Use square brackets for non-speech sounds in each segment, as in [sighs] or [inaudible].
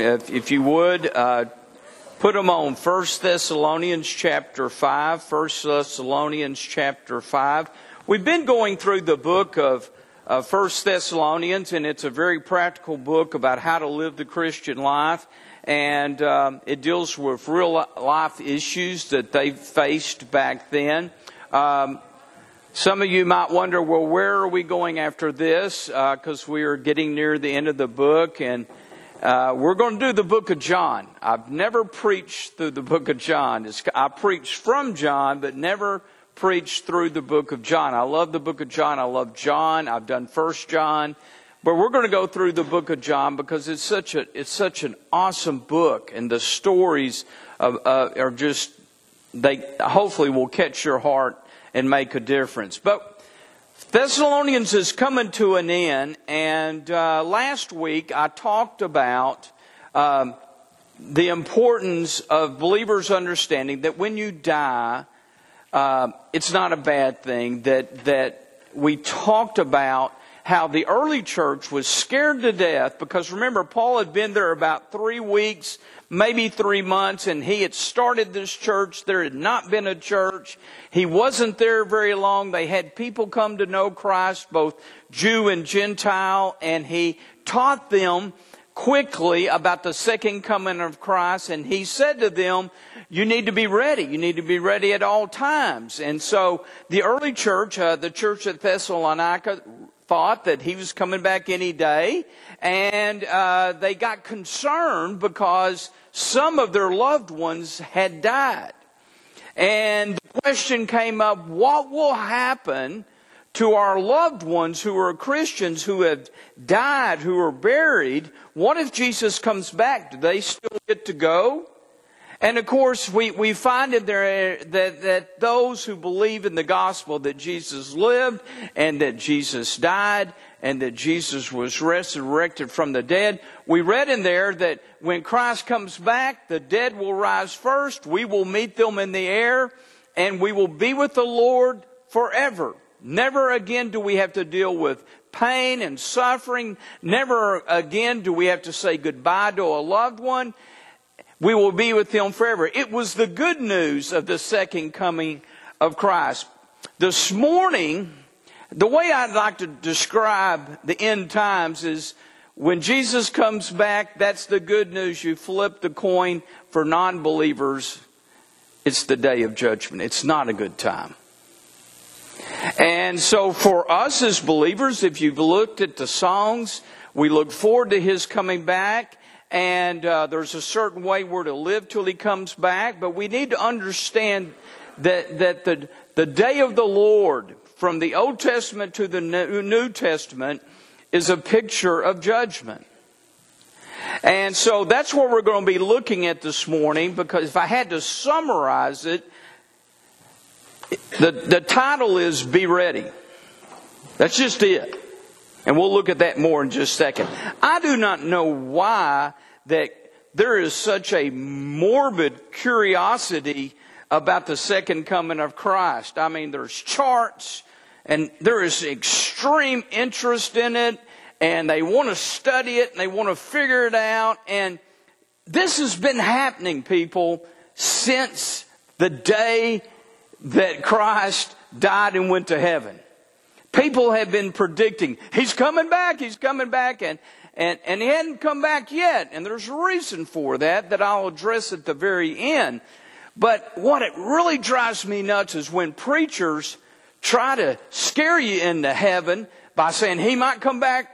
if, if you would, uh, put them on 1 Thessalonians chapter 5. 1 Thessalonians chapter 5. We've been going through the book of uh, 1 Thessalonians, and it's a very practical book about how to live the Christian life. And um, it deals with real life issues that they faced back then. Um, some of you might wonder, well, where are we going after this? Because uh, we are getting near the end of the book, and uh, we're going to do the book of John. I've never preached through the book of John. It's, I preached from John, but never preached through the book of John. I love the book of John. I love John. I've done First John, but we're going to go through the book of John because it's such a it's such an awesome book, and the stories of, uh, are just they hopefully will catch your heart and make a difference. But Thessalonians is coming to an end, and uh, last week I talked about um, the importance of believers understanding that when you die, uh, it's not a bad thing. That that we talked about how the early church was scared to death because remember Paul had been there about three weeks maybe three months, and he had started this church. There had not been a church. He wasn't there very long. They had people come to know Christ, both Jew and Gentile, and he taught them quickly about the second coming of Christ, and he said to them, you need to be ready. You need to be ready at all times. And so the early church, uh, the church at Thessalonica, thought that he was coming back any day, and uh, they got concerned because some of their loved ones had died. And the question came up what will happen to our loved ones who are Christians who have died, who are buried? What if Jesus comes back? Do they still get to go? And of course, we, we find in there that, that those who believe in the gospel that Jesus lived and that Jesus died and that Jesus was resurrected from the dead, we read in there that when Christ comes back, the dead will rise first, we will meet them in the air, and we will be with the Lord forever. Never again do we have to deal with pain and suffering. Never again do we have to say goodbye to a loved one. We will be with him forever. It was the good news of the second coming of Christ. This morning, the way I'd like to describe the end times is when Jesus comes back, that's the good news. You flip the coin for non believers, it's the day of judgment. It's not a good time. And so for us as believers, if you've looked at the songs, we look forward to His coming back and uh, there's a certain way we're to live till he comes back. But we need to understand that, that the, the day of the Lord, from the Old Testament to the New Testament, is a picture of judgment. And so that's what we're going to be looking at this morning because if I had to summarize it, the, the title is Be Ready. That's just it. And we'll look at that more in just a second. I do not know why that there is such a morbid curiosity about the second coming of Christ. I mean, there's charts and there is extreme interest in it and they want to study it and they want to figure it out. And this has been happening, people, since the day that Christ died and went to heaven. People have been predicting, He's coming back, He's coming back, and, and, and He hadn't come back yet. And there's a reason for that that I'll address at the very end. But what it really drives me nuts is when preachers try to scare you into heaven by saying He might come back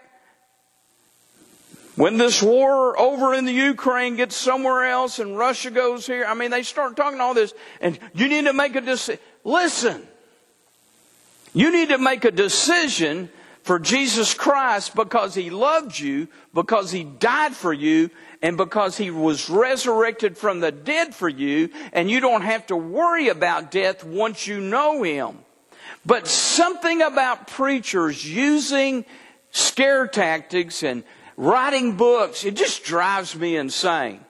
when this war over in the Ukraine gets somewhere else and Russia goes here. I mean, they start talking all this, and you need to make a decision. Listen, you need to make a decision for Jesus Christ because He loved you, because He died for you, and because He was resurrected from the dead for you, and you don't have to worry about death once you know Him. But something about preachers using scare tactics and writing books, it just drives me insane.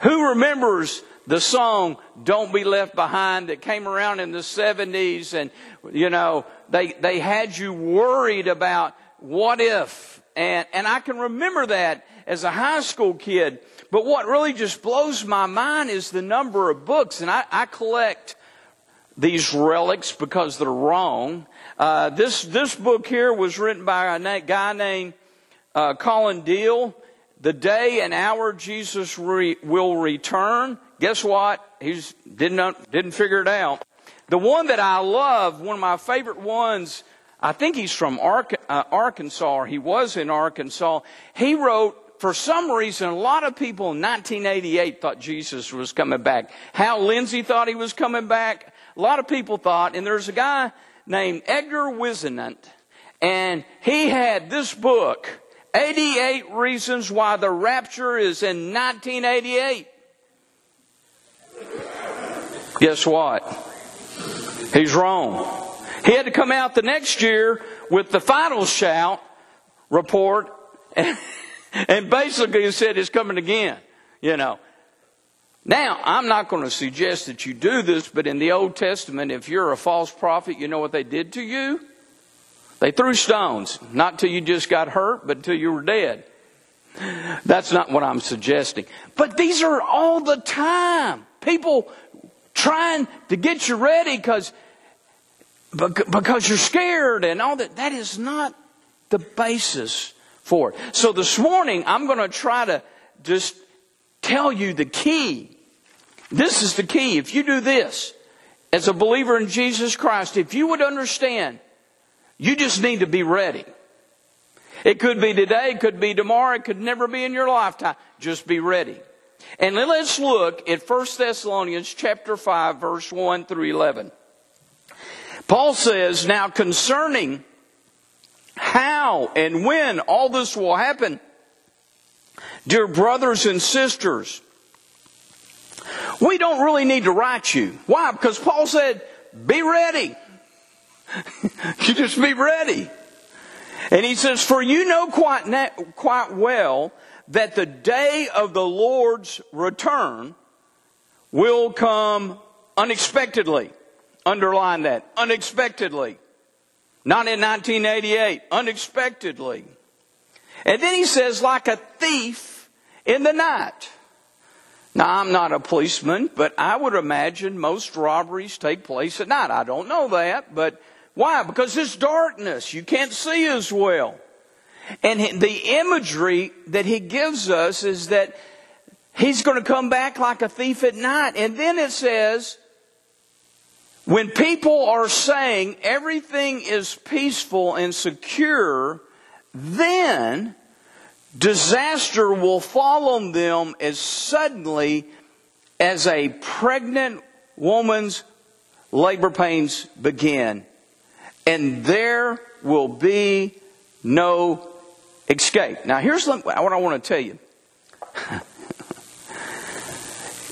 Who remembers the song Don't Be Left Behind that came around in the 70s and, you know, they, they had you worried about what if. And, and I can remember that. as a high school kid. But what really just blows my mind is the number of books. And I, I collect these relics because they're wrong. Uh, this, this book here was written by a guy named uh, Colin Deal The day and hour Jesus re- will return. Guess what? He didn't, didn't figure it out. The one that I love, one of my favorite ones, I think he's from uh, Arkansas, or he was in Arkansas. He wrote for some reason, a lot of people in 1988 thought Jesus was coming back. Hal Lindsey thought he was coming back. A lot of people thought, and there's a guy named Edgar Whisenant, and he had this book, 88 Reasons Why the Rapture is in 1988. Guess what? He's wrong. He had to come out the next year with the final shout report and, [laughs] and basically said it's coming again, you know. Now, I'm not going to suggest that you do this, but in the Old Testament, if you're a false prophet, you know what they did to you? They threw stones, not till you just got hurt, but till you were dead. That's not what I'm suggesting. But these are all the time. People trying to get you ready because because you're scared and all that. That is not the basis for it. So this morning, I'm going to try to just tell you the key. This is the key. If you do this, as a believer in Jesus Christ, if you would understand, you just need to be ready. It could be today, it could be tomorrow, it could never be in your lifetime. Just be ready. And let's look at 1 Thessalonians chapter 5 verse 1 through 11. Paul says, now concerning how and when all this will happen, dear brothers and sisters, we don't really need to write you. Why? Because Paul said, be ready. [laughs] you just be ready. And he says, for you know quite, quite well that the day of the Lord's return will come unexpectedly. Underline that. Unexpectedly. Not in 1988. Unexpectedly. And then he says, like a thief in the night. Now, I'm not a policeman, but I would imagine most robberies take place at night. I don't know that, but why? Because it's darkness. You can't see as well. And the imagery that he gives us is that he's going to come back like a thief at night. And then it says, when people are saying everything is peaceful and secure, then disaster will fall on them as suddenly as a pregnant woman's labor pains begin. And there will be no escape. Now, here's what I want to tell you. [laughs]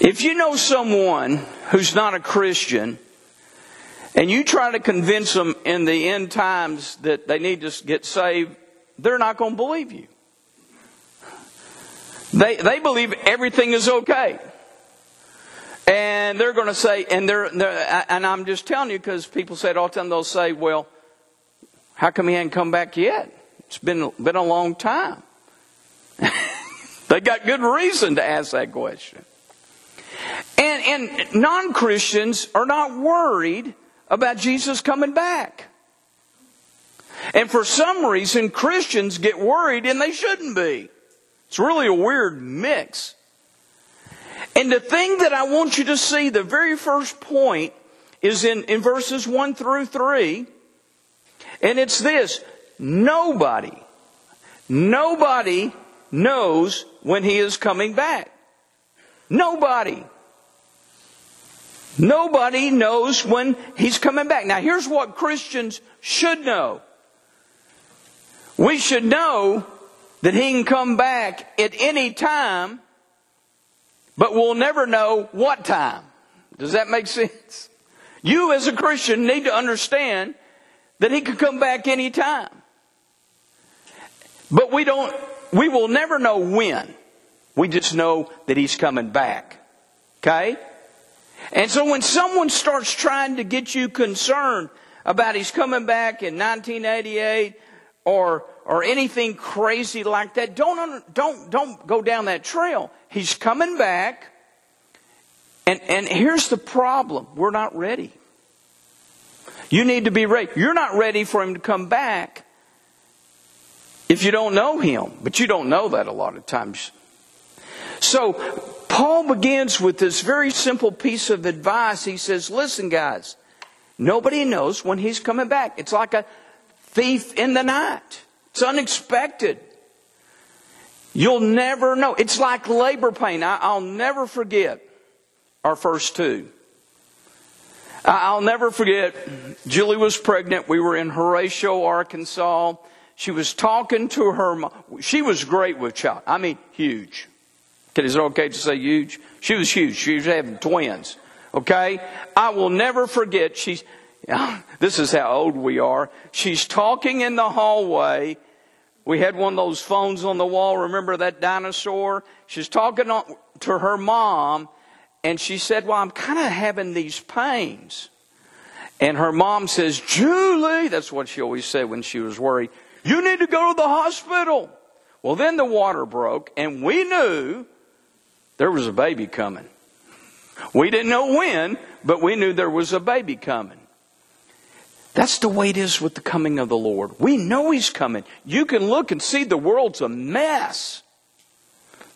if you know someone who's not a Christian, and you try to convince them in the end times that they need to get saved, they're not going to believe you. They, they believe everything is okay. And they're going to say, and they're, they're and I'm just telling you because people say it all the time, they'll say, well, how come he hasn't come back yet? It's been, been a long time. [laughs] they got good reason to ask that question. And, and non-Christians are not worried about Jesus coming back. And for some reason, Christians get worried and they shouldn't be. It's really a weird mix. And the thing that I want you to see, the very first point, is in, in verses 1 through 3. And it's this nobody, nobody knows when he is coming back. Nobody. Nobody knows when he's coming back. Now here's what Christians should know. We should know that he can come back at any time, but we'll never know what time. Does that make sense? You as a Christian need to understand that he could come back any time. But we don't, we will never know when. We just know that he's coming back. Okay? And so when someone starts trying to get you concerned about he's coming back in 1988 or or anything crazy like that. Don't, don't, don't go down that trail. He's coming back. And, and here's the problem. We're not ready. You need to be ready. You're not ready for him to come back if you don't know him. But you don't know that a lot of times. So, Paul begins with this very simple piece of advice. He says, Listen, guys, nobody knows when he's coming back. It's like a thief in the night, it's unexpected. You'll never know. It's like labor pain. I, will never forget our first two. I'll never forget, Julie was pregnant. We were in Horatio, Arkansas. She was talking to her mom. She was great with child. I mean, huge. Is it okay to say huge? She was huge. She was having twins. Okay? I will never forget. She's, [laughs] this is how old we are. She's talking in the hallway. We had one of those phones on the wall. Remember that dinosaur? She's talking to her mom and she said, Well, I'm kind of having these pains. And her mom says, Julie, that's what she always said when she was worried, you need to go to the hospital. Well, then the water broke, and we knew there was a baby coming. We didn't know when, but we knew there was a baby coming. That's the way it is with the coming of the Lord. We know He's coming. You can look and see the world's a mess.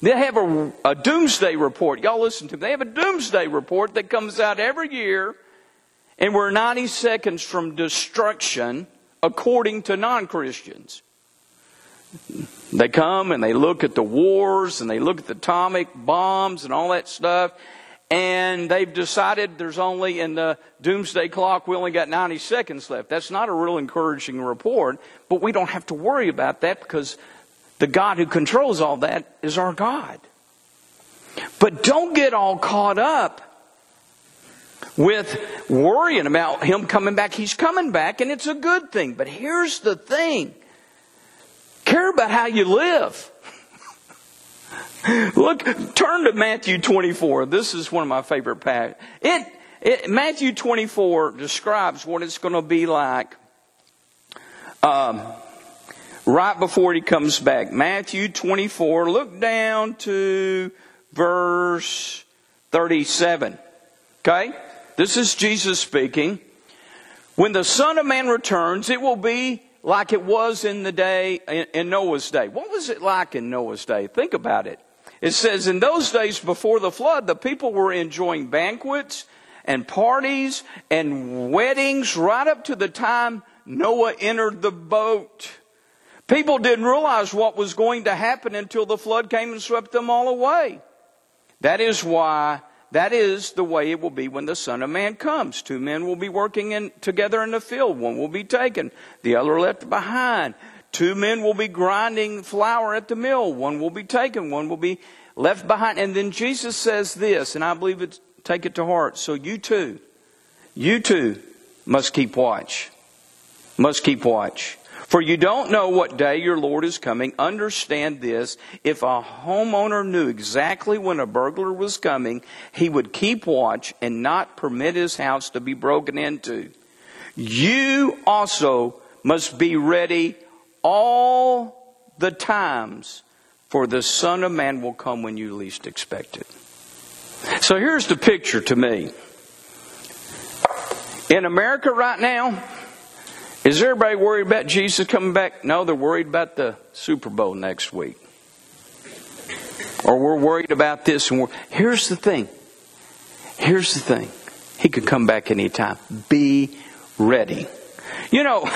They have a, a doomsday report. Y'all listen to me. They have a doomsday report that comes out every year, and we're 90 seconds from destruction according to non Christians. They come and they look at the wars and they look at the atomic bombs and all that stuff, and they've decided there's only in the doomsday clock, we only got 90 seconds left. That's not a real encouraging report, but we don't have to worry about that because the God who controls all that is our God. But don't get all caught up with worrying about him coming back. He's coming back and it's a good thing. But here's the thing. Care about how you live. [laughs] Look, turn to Matthew 24. This is one of my favorite passages. It, it, Matthew 24 describes what it's going to be like um, right before he comes back. Matthew 24, look down to verse 37. Okay? This is Jesus speaking. When the Son of Man returns, it will be like it was in the day, in Noah's day. What was it like in Noah's day? Think about it. It says, in those days before the flood, the people were enjoying banquets and parties and weddings right up to the time Noah entered the boat. People didn't realize what was going to happen until the flood came and swept them all away. That is why, that is the way it will be when the Son of Man comes. Two men will be working in, together in the field. One will be taken, the other left behind. Two men will be grinding flour at the mill. One will be taken, one will be left behind. And then Jesus says this, and I believe it, take it to heart. So you too, you too must keep watch. Must keep watch. For you don't know what day your Lord is coming. Understand this. If a homeowner knew exactly when a burglar was coming, he would keep watch and not permit his house to be broken into. You also must be ready all the times, for the Son of Man will come when you least expect it. So here's the picture to me. In America right now, is everybody worried about Jesus coming back? No, they're worried about the Super Bowl next week. Or we're worried about this. And Here's the thing. Here's the thing. He could come back anytime. Be ready. You know, [laughs]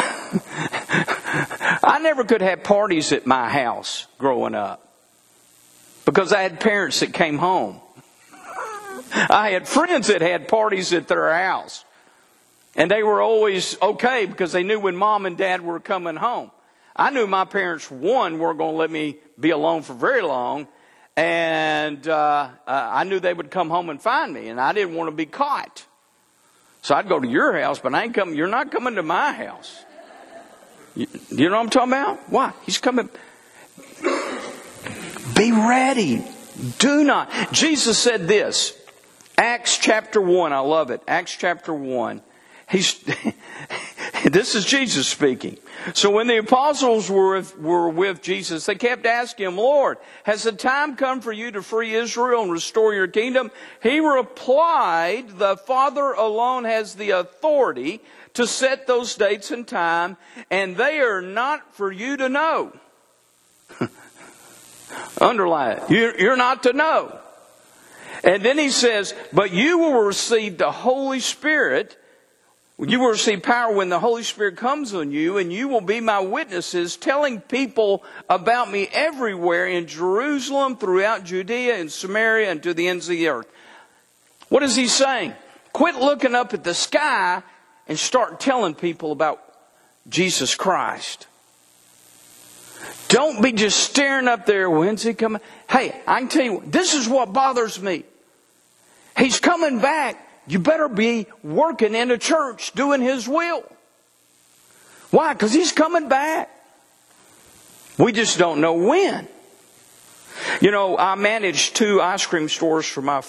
I never could have parties at my house growing up because I had parents that came home. I had friends that had parties at their house. And they were always okay because they knew when mom and dad were coming home. I knew my parents, one, weren't going to let me be alone for very long. And uh, uh, I knew they would come home and find me, and I didn't want to be caught. So I'd go to your house, but I ain't coming. You're not coming to my house. You, you know what I'm talking about? Why? He's coming. Be ready. Do not. Jesus said this. Acts chapter 1. I love it. Acts chapter 1. He's, [laughs] This is Jesus speaking. So when the apostles were with, were with Jesus, they kept asking him, Lord, has the time come for you to free Israel and restore your kingdom? He replied, the Father alone has the authority to set those dates and time, and they are not for you to know. [laughs] Underline it. You're, you're not to know. And then he says, but you will receive the Holy Spirit you will receive power when the Holy Spirit comes on you, and you will be my witnesses, telling people about me everywhere in Jerusalem, throughout Judea and Samaria, and to the ends of the earth. What is he saying? Quit looking up at the sky and start telling people about Jesus Christ. Don't be just staring up there. When's he coming? Hey, I can tell you, this is what bothers me. He's coming back you better be working in a church doing His will. Why? Because He's coming back. We just don't know when. You know, I managed two ice cream stores for my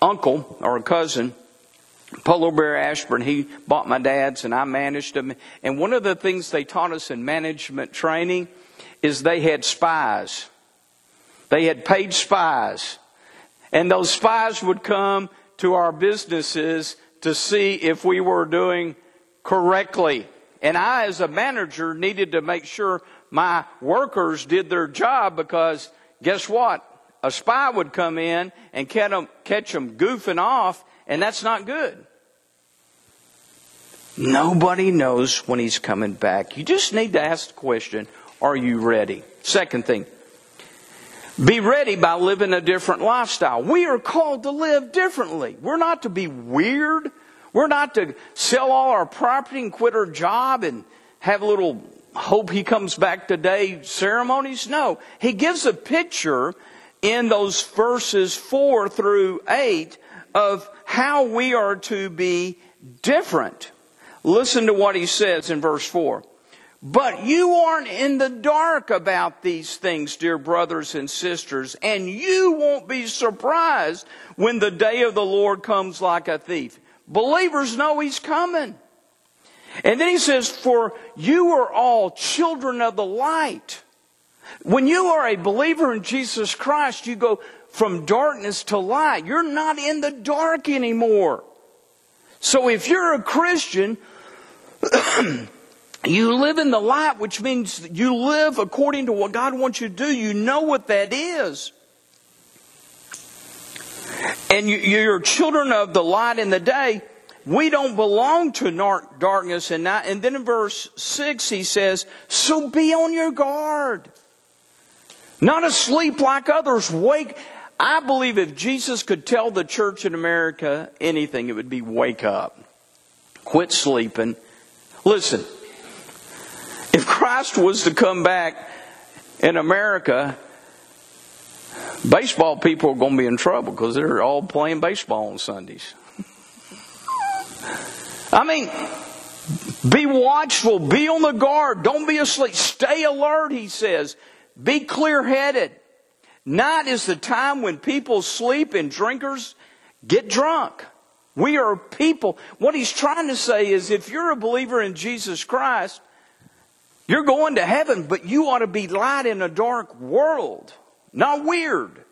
uncle or cousin, Polo Bear Ashburn. He bought my dad's and I managed them. And one of the things they taught us in management training is they had spies. They had paid spies. And those spies would come to our businesses to see if we were doing correctly. And I, as a manager, needed to make sure my workers did their job because guess what? A spy would come in and catch them, catch them goofing off, and that's not good. Nobody knows when he's coming back. You just need to ask the question, are you ready? Second thing, be ready by living a different lifestyle. We are called to live differently. We're not to be weird. We're not to sell all our property and quit our job and have a little hope he comes back today ceremonies. No. He gives a picture in those verses four through eight of how we are to be different. Listen to what he says in verse four. But you aren't in the dark about these things, dear brothers and sisters, and you won't be surprised when the day of the Lord comes like a thief. Believers know He's coming. And then He says, For you are all children of the light. When you are a believer in Jesus Christ, you go from darkness to light. You're not in the dark anymore. So if you're a Christian, [clears throat] You live in the light, which means you live according to what God wants you to do. You know what that is. And you're children of the light in the day. We don't belong to darkness and night. And then in verse 6, he says, So be on your guard. Not asleep like others. Wake. I believe if Jesus could tell the church in America anything, it would be wake up. Quit sleeping. Listen, if Christ was to come back in America, baseball people are going to be in trouble because they're all playing baseball on Sundays. I mean, be watchful, be on the guard, don't be asleep, stay alert, he says. Be clear headed. Night is the time when people sleep and drinkers get drunk. We are people. What he's trying to say is if you're a believer in Jesus Christ, you're going to heaven, but you ought to be light in a dark world. Not weird.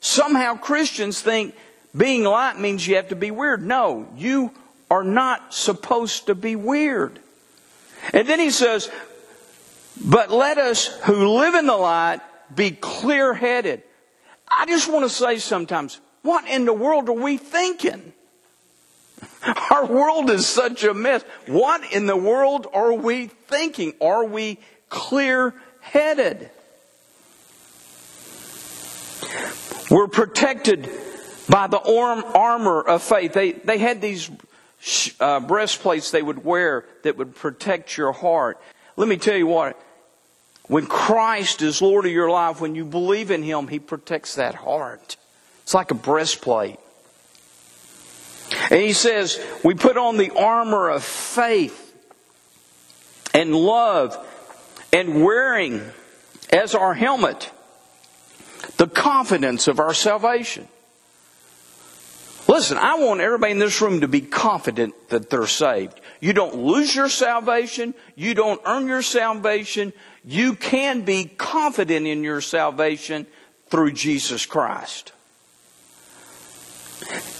Somehow Christians think being light means you have to be weird. No, you are not supposed to be weird. And then he says, but let us who live in the light be clear headed. I just want to say sometimes, what in the world are we thinking? [laughs] Our world is such a mess. What in the world are we thinking? Are we clear headed? We're protected by the armor of faith. They, they had these uh, breastplates they would wear that would protect your heart. Let me tell you what. When Christ is Lord of your life, when you believe in Him, He protects that heart. It's like a breastplate. And he says, we put on the armor of faith and love and wearing as our helmet the confidence of our salvation. Listen, I want everybody in this room to be confident that they're saved. You don't lose your salvation. You don't earn your salvation. You can be confident in your salvation through Jesus Christ.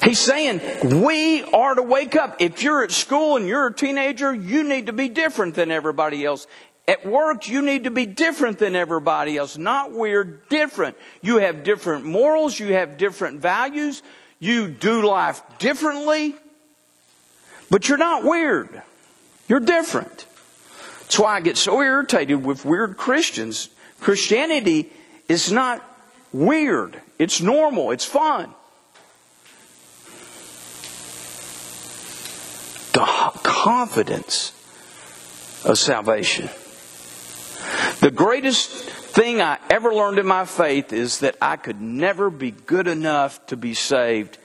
He's saying we are to wake up. If you're at school and you're a teenager, you need to be different than everybody else. At work, you need to be different than everybody else. Not weird, different. You have different morals. You have different values. You do life differently. But you're not weird. You're different. That's why I get so irritated with weird Christians. Christianity is not weird. It's normal. It's fun. The confidence of salvation. The greatest thing I ever learned in my faith is that I could never be good enough to be saved.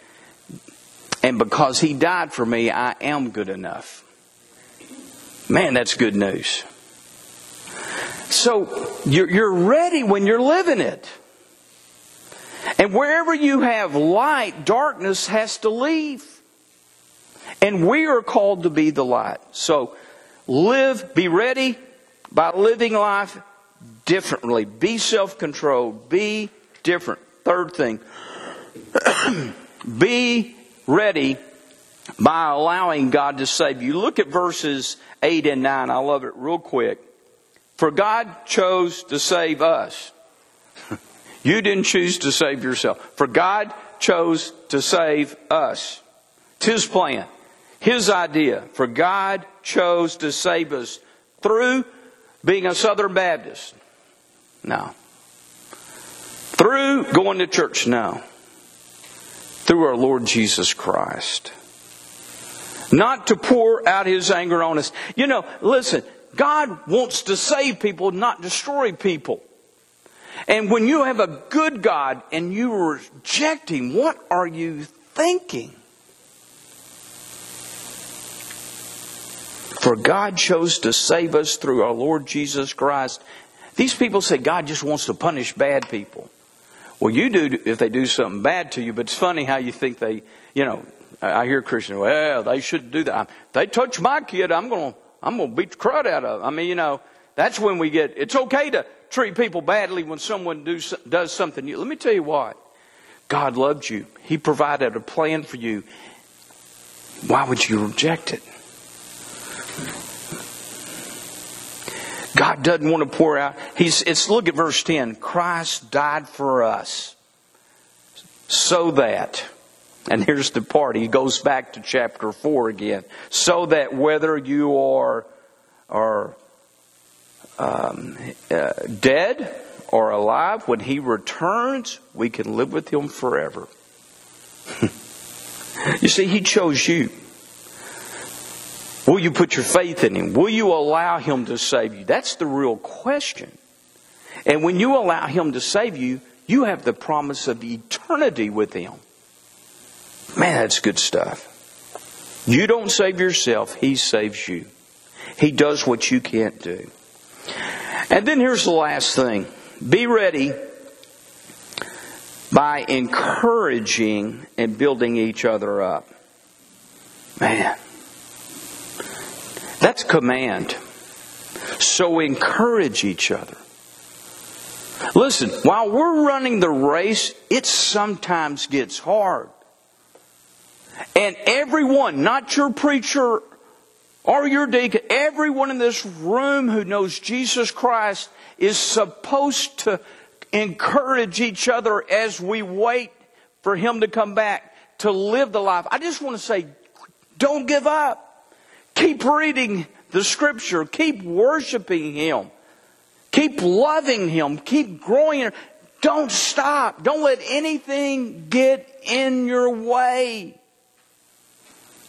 And because He died for me, I am good enough. Man, that's good news. So you're, ready when you're living it. And wherever you have light, darkness has to leave. And we are called to be the light. So live, be ready by living life differently. Be self controlled. Be different. Third thing, [clears throat] be ready by allowing God to save you. Look at verses 8 and 9. I love it real quick. For God chose to save us. [laughs] you didn't choose to save yourself. For God chose to save us. It's His plan. His idea. For God chose to save us through being a Southern Baptist. No. Through going to church? No. Through our Lord Jesus Christ. Not to pour out His anger on us. You know, listen, God wants to save people, not destroy people. And when you have a good God and you reject Him, what are you thinking? For God chose to save us through our Lord Jesus Christ. These people say God just wants to punish bad people. Well, you do if they do something bad to you, but it's funny how you think they, you know, I hear Christians, well, they shouldn't do that. If they touch my kid, I'm going to, I'm going to beat the crud out of them. I mean, you know, that's when we get, it's okay to treat people badly when someone do, does something. Let me tell you what. God loved you. He provided a plan for you. Why would you reject it? God doesn't want to pour out. He's, it's, look at verse 10. Christ died for us so that, and here's the part, he goes back to chapter 4 again, so that whether you are, are um, uh, dead or alive, when he returns, we can live with him forever. [laughs] you see, he chose you. Will you put your faith in Him? Will you allow Him to save you? That's the real question. And when you allow Him to save you, you have the promise of eternity with Him. Man, that's good stuff. You don't save yourself, He saves you. He does what you can't do. And then here's the last thing be ready by encouraging and building each other up. Man, that's command. So encourage each other. Listen, while we're running the race, it sometimes gets hard. And everyone, not your preacher or your deacon, everyone in this room who knows Jesus Christ is supposed to encourage each other as we wait for Him to come back to live the life. I just want to say, don't give up. Keep reading the scripture. Keep worshiping Him. Keep loving Him. Keep growing. Don't stop. Don't let anything get in your way.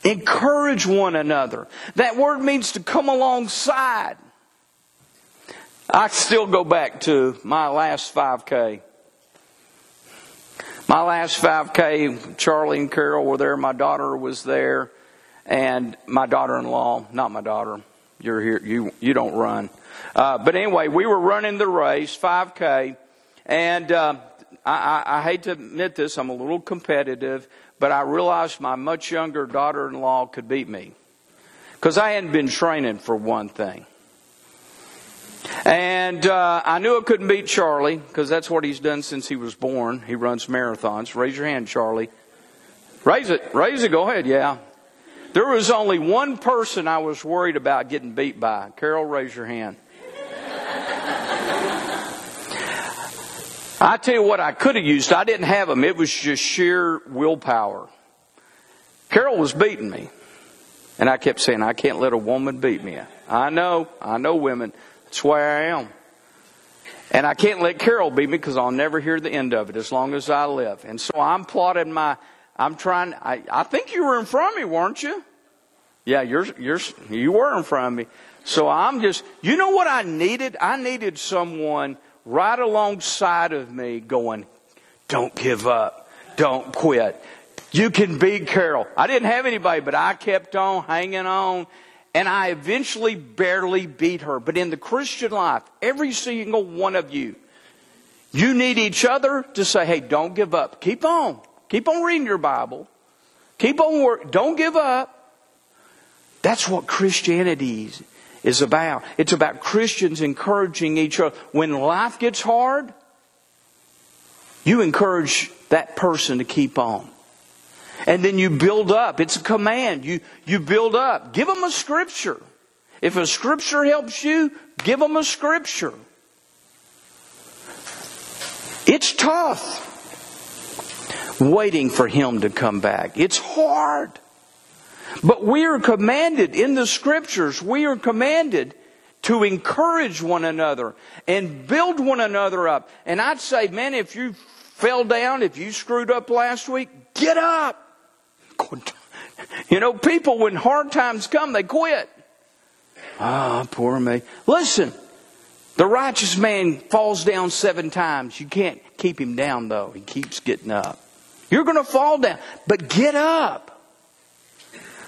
Encourage one another. That word means to come alongside. I still go back to my last 5K. My last 5K, Charlie and Carol were there. My daughter was there and my daughter-in-law, not my daughter, you're here, you you don't run, uh, but anyway, we were running the race, 5K, and uh, I, I, I hate to admit this, I'm a little competitive, but I realized my much younger daughter-in-law could beat me. because I hadn't been training for one thing. And uh, I knew I couldn't beat Charlie because that's what he's done since he was born. He runs marathons. Raise your hand, Charlie. Raise it. Raise it. Go ahead. Yeah. There was only one person I was worried about getting beat by. Carol, raise your hand. I tell you what, I could have used. I didn't have them. It was just sheer willpower. Carol was beating me. And I kept saying, I can't let a woman beat me. I know. I know women. That's where I am. And I can't let Carol beat me because I'll never hear the end of it as long as I live. And so I'm plotting my, I'm trying, I, I think you were in front of me, weren't you? Yeah, you're, you're, you were in front of me. So I'm just, you know what I needed? I needed someone right alongside of me going, don't give up. Don't quit. You can beat Carol. I didn't have anybody, but I kept on hanging on. And I eventually barely beat her. But in the Christian life, every single one of you, you need each other to say, hey, don't give up. Keep on. Keep on reading your Bible. Keep on work. Don't give up. That's what Christianity is is about. It's about Christians encouraging each other. When life gets hard, you encourage that person to keep on. And then you build up. It's a command. You, you build up. Give them a scripture. If a scripture helps you, give them a scripture. It's tough waiting for him to come back. It's hard. But we are commanded in the scriptures, we are commanded to encourage one another and build one another up. And I'd say, man, if you fell down, if you screwed up last week, get up. You know, people, when hard times come, they quit. Ah, oh, poor me. Listen, the righteous man falls down seven times. You can't keep him down, though. He keeps getting up. You're going to fall down, but get up.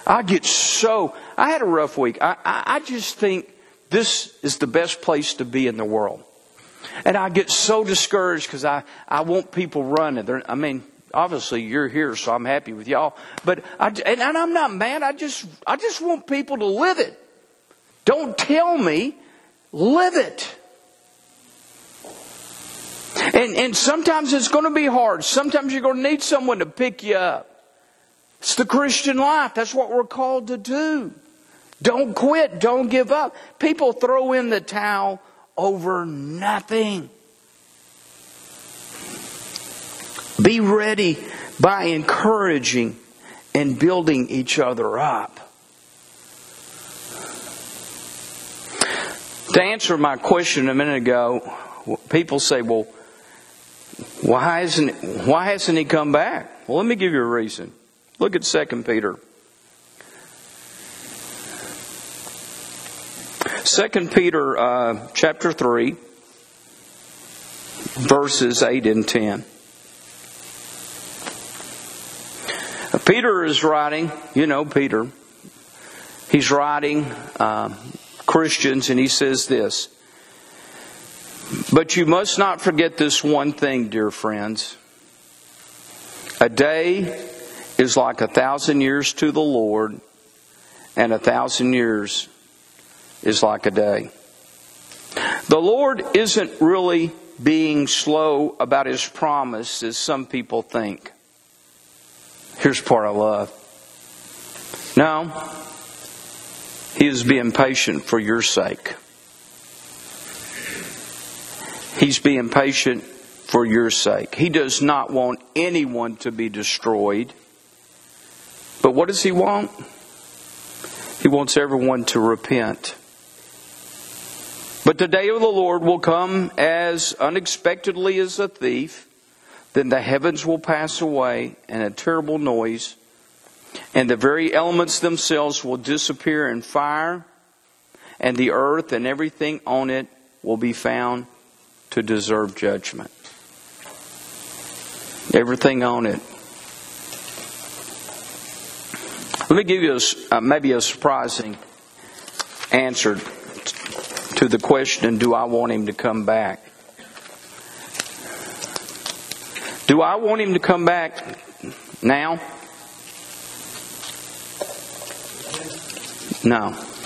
I get so, I had a rough week. I, I, I just think this is the best place to be in the world. And I get so discouraged because I, I want people running. They're, I mean, obviously you're here, so I'm happy with y'all. But I, and, and I'm not mad. I just, I just want people to live it. Don't tell me, live it. And, and sometimes it's going to be hard. Sometimes you're going to need someone to pick you up. It's the Christian life. That's what we're called to do. Don't quit. Don't give up. People throw in the towel over nothing. Be ready by encouraging and building each other up. To answer my question a minute ago, people say, well, why hasn't, why hasn't he come back? Well, let me give you a reason. Look at 2 Peter. 2 Peter uh, chapter 3, verses 8 and 10. Peter is writing, you know Peter, he's writing uh, Christians and he says this But you must not forget this one thing, dear friends. A day is like a thousand years to the Lord, and a thousand years is like a day. The Lord isn't really being slow about His promise as some people think. Here's part I love. No, He is being patient for your sake. He's being patient for your sake. He does not want anyone to be destroyed. But what does he want? He wants everyone to repent. But the day of the Lord will come as unexpectedly as a thief. Then the heavens will pass away and a terrible noise, and the very elements themselves will disappear in fire, and the earth and everything on it will be found to deserve judgment. Everything on it Let me give you a, uh, maybe a surprising answer to the question do I want him to come back? Do I want him to come back now? No.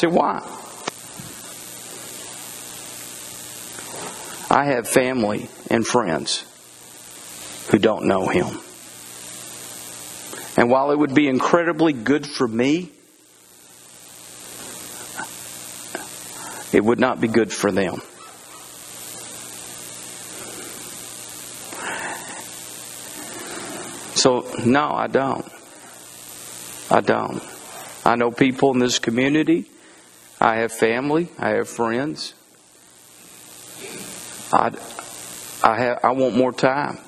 Say, why? I have family and friends who don't know him. And while it would be incredibly good for me, it would not be good for them. So, no, I don't. I don't. I know people in this community. I have family. I have friends. I, I, have, I want more time.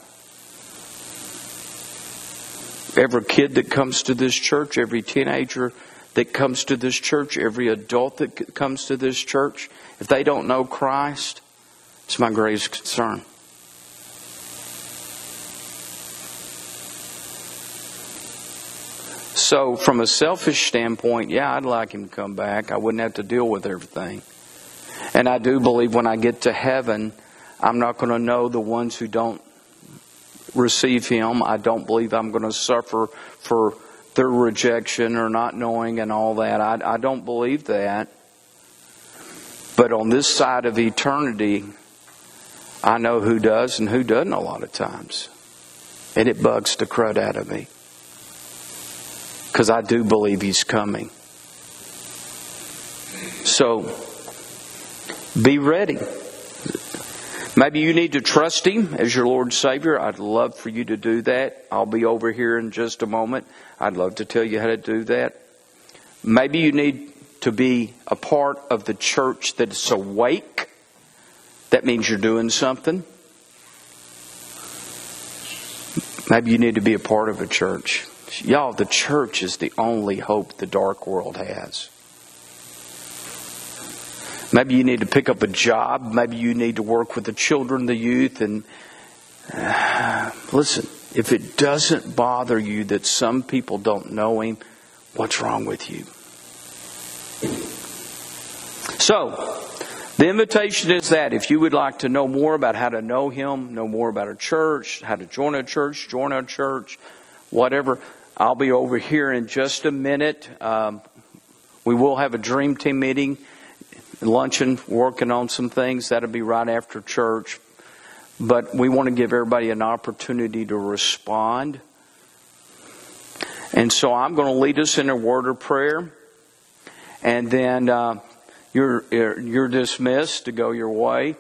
Every kid that comes to this church, every teenager that comes to this church, every adult that comes to this church, if they don't know Christ, it's my greatest concern. So, from a selfish standpoint, yeah, I'd like him to come back. I wouldn't have to deal with everything. And I do believe when I get to heaven, I'm not going to know the ones who don't receive him. I don't believe I'm going to suffer for their rejection or not knowing and all that. I, I don't believe that. But on this side of eternity, I know who does and who doesn't a lot of times. And it bugs the crud out of me. Because I do believe he's coming. So, be ready. Maybe you need to trust Him as your Lord and Savior. I'd love for you to do that. I'll be over here in just a moment. I'd love to tell you how to do that. Maybe you need to be a part of the church that's awake. That means you're doing something. Maybe you need to be a part of a church. Y'all, the church is the only hope the dark world has. Maybe you need to pick up a job. Maybe you need to work with the children, the youth, and uh, [sighs] listen. If it doesn't bother you that some people don't know Him, what's wrong with you? So, the invitation is that if you would like to know more about how to know Him, know more about a church, how to join a church, join a church, whatever, I'll be over here in just a minute. Um, we will have a dream team meeting luncheon, working on some things. That'll be right after church. But we want to give everybody an opportunity to respond. And so I'm going to lead us in a word of prayer. And then uh, you're, you're dismissed to go your way.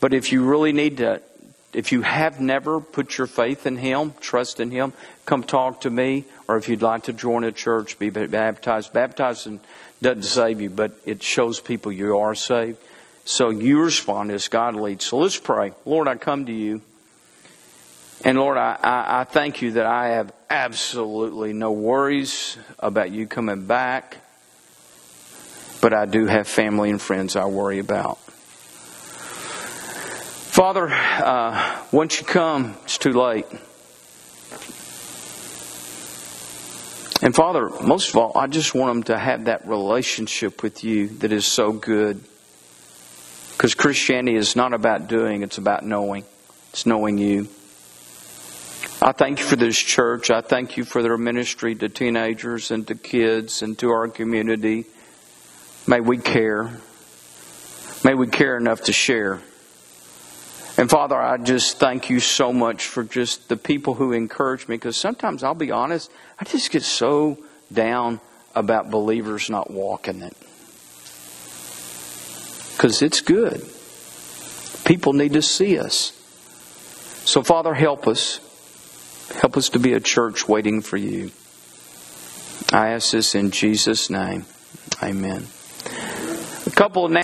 But if you really need to, if you have never put your faith in Him, trust in Him, come talk to me. Or if you'd like to join a church, be baptized. In doesn't save you, but it shows people you are saved. So you respond as God leads. So let's pray. Lord, I come to you. And Lord, I, I, I thank you that I have absolutely no worries about you coming back. But I do have family and friends I worry about. Father, uh, once you come, it's too late. And Father, most of all, I just want them to have that relationship with you that is so good. Because Christianity is not about doing, it's about knowing. It's knowing you. I thank you for this church. I thank you for their ministry to teenagers and to kids and to our community. May we care. May we care enough to share. And Father, I just thank you so much for just the people who encourage me because sometimes I'll be honest, I just get so down about believers not walking it. Because it's good. People need to see us. So, Father, help us. Help us to be a church waiting for you. I ask this in Jesus' name. Amen. A couple of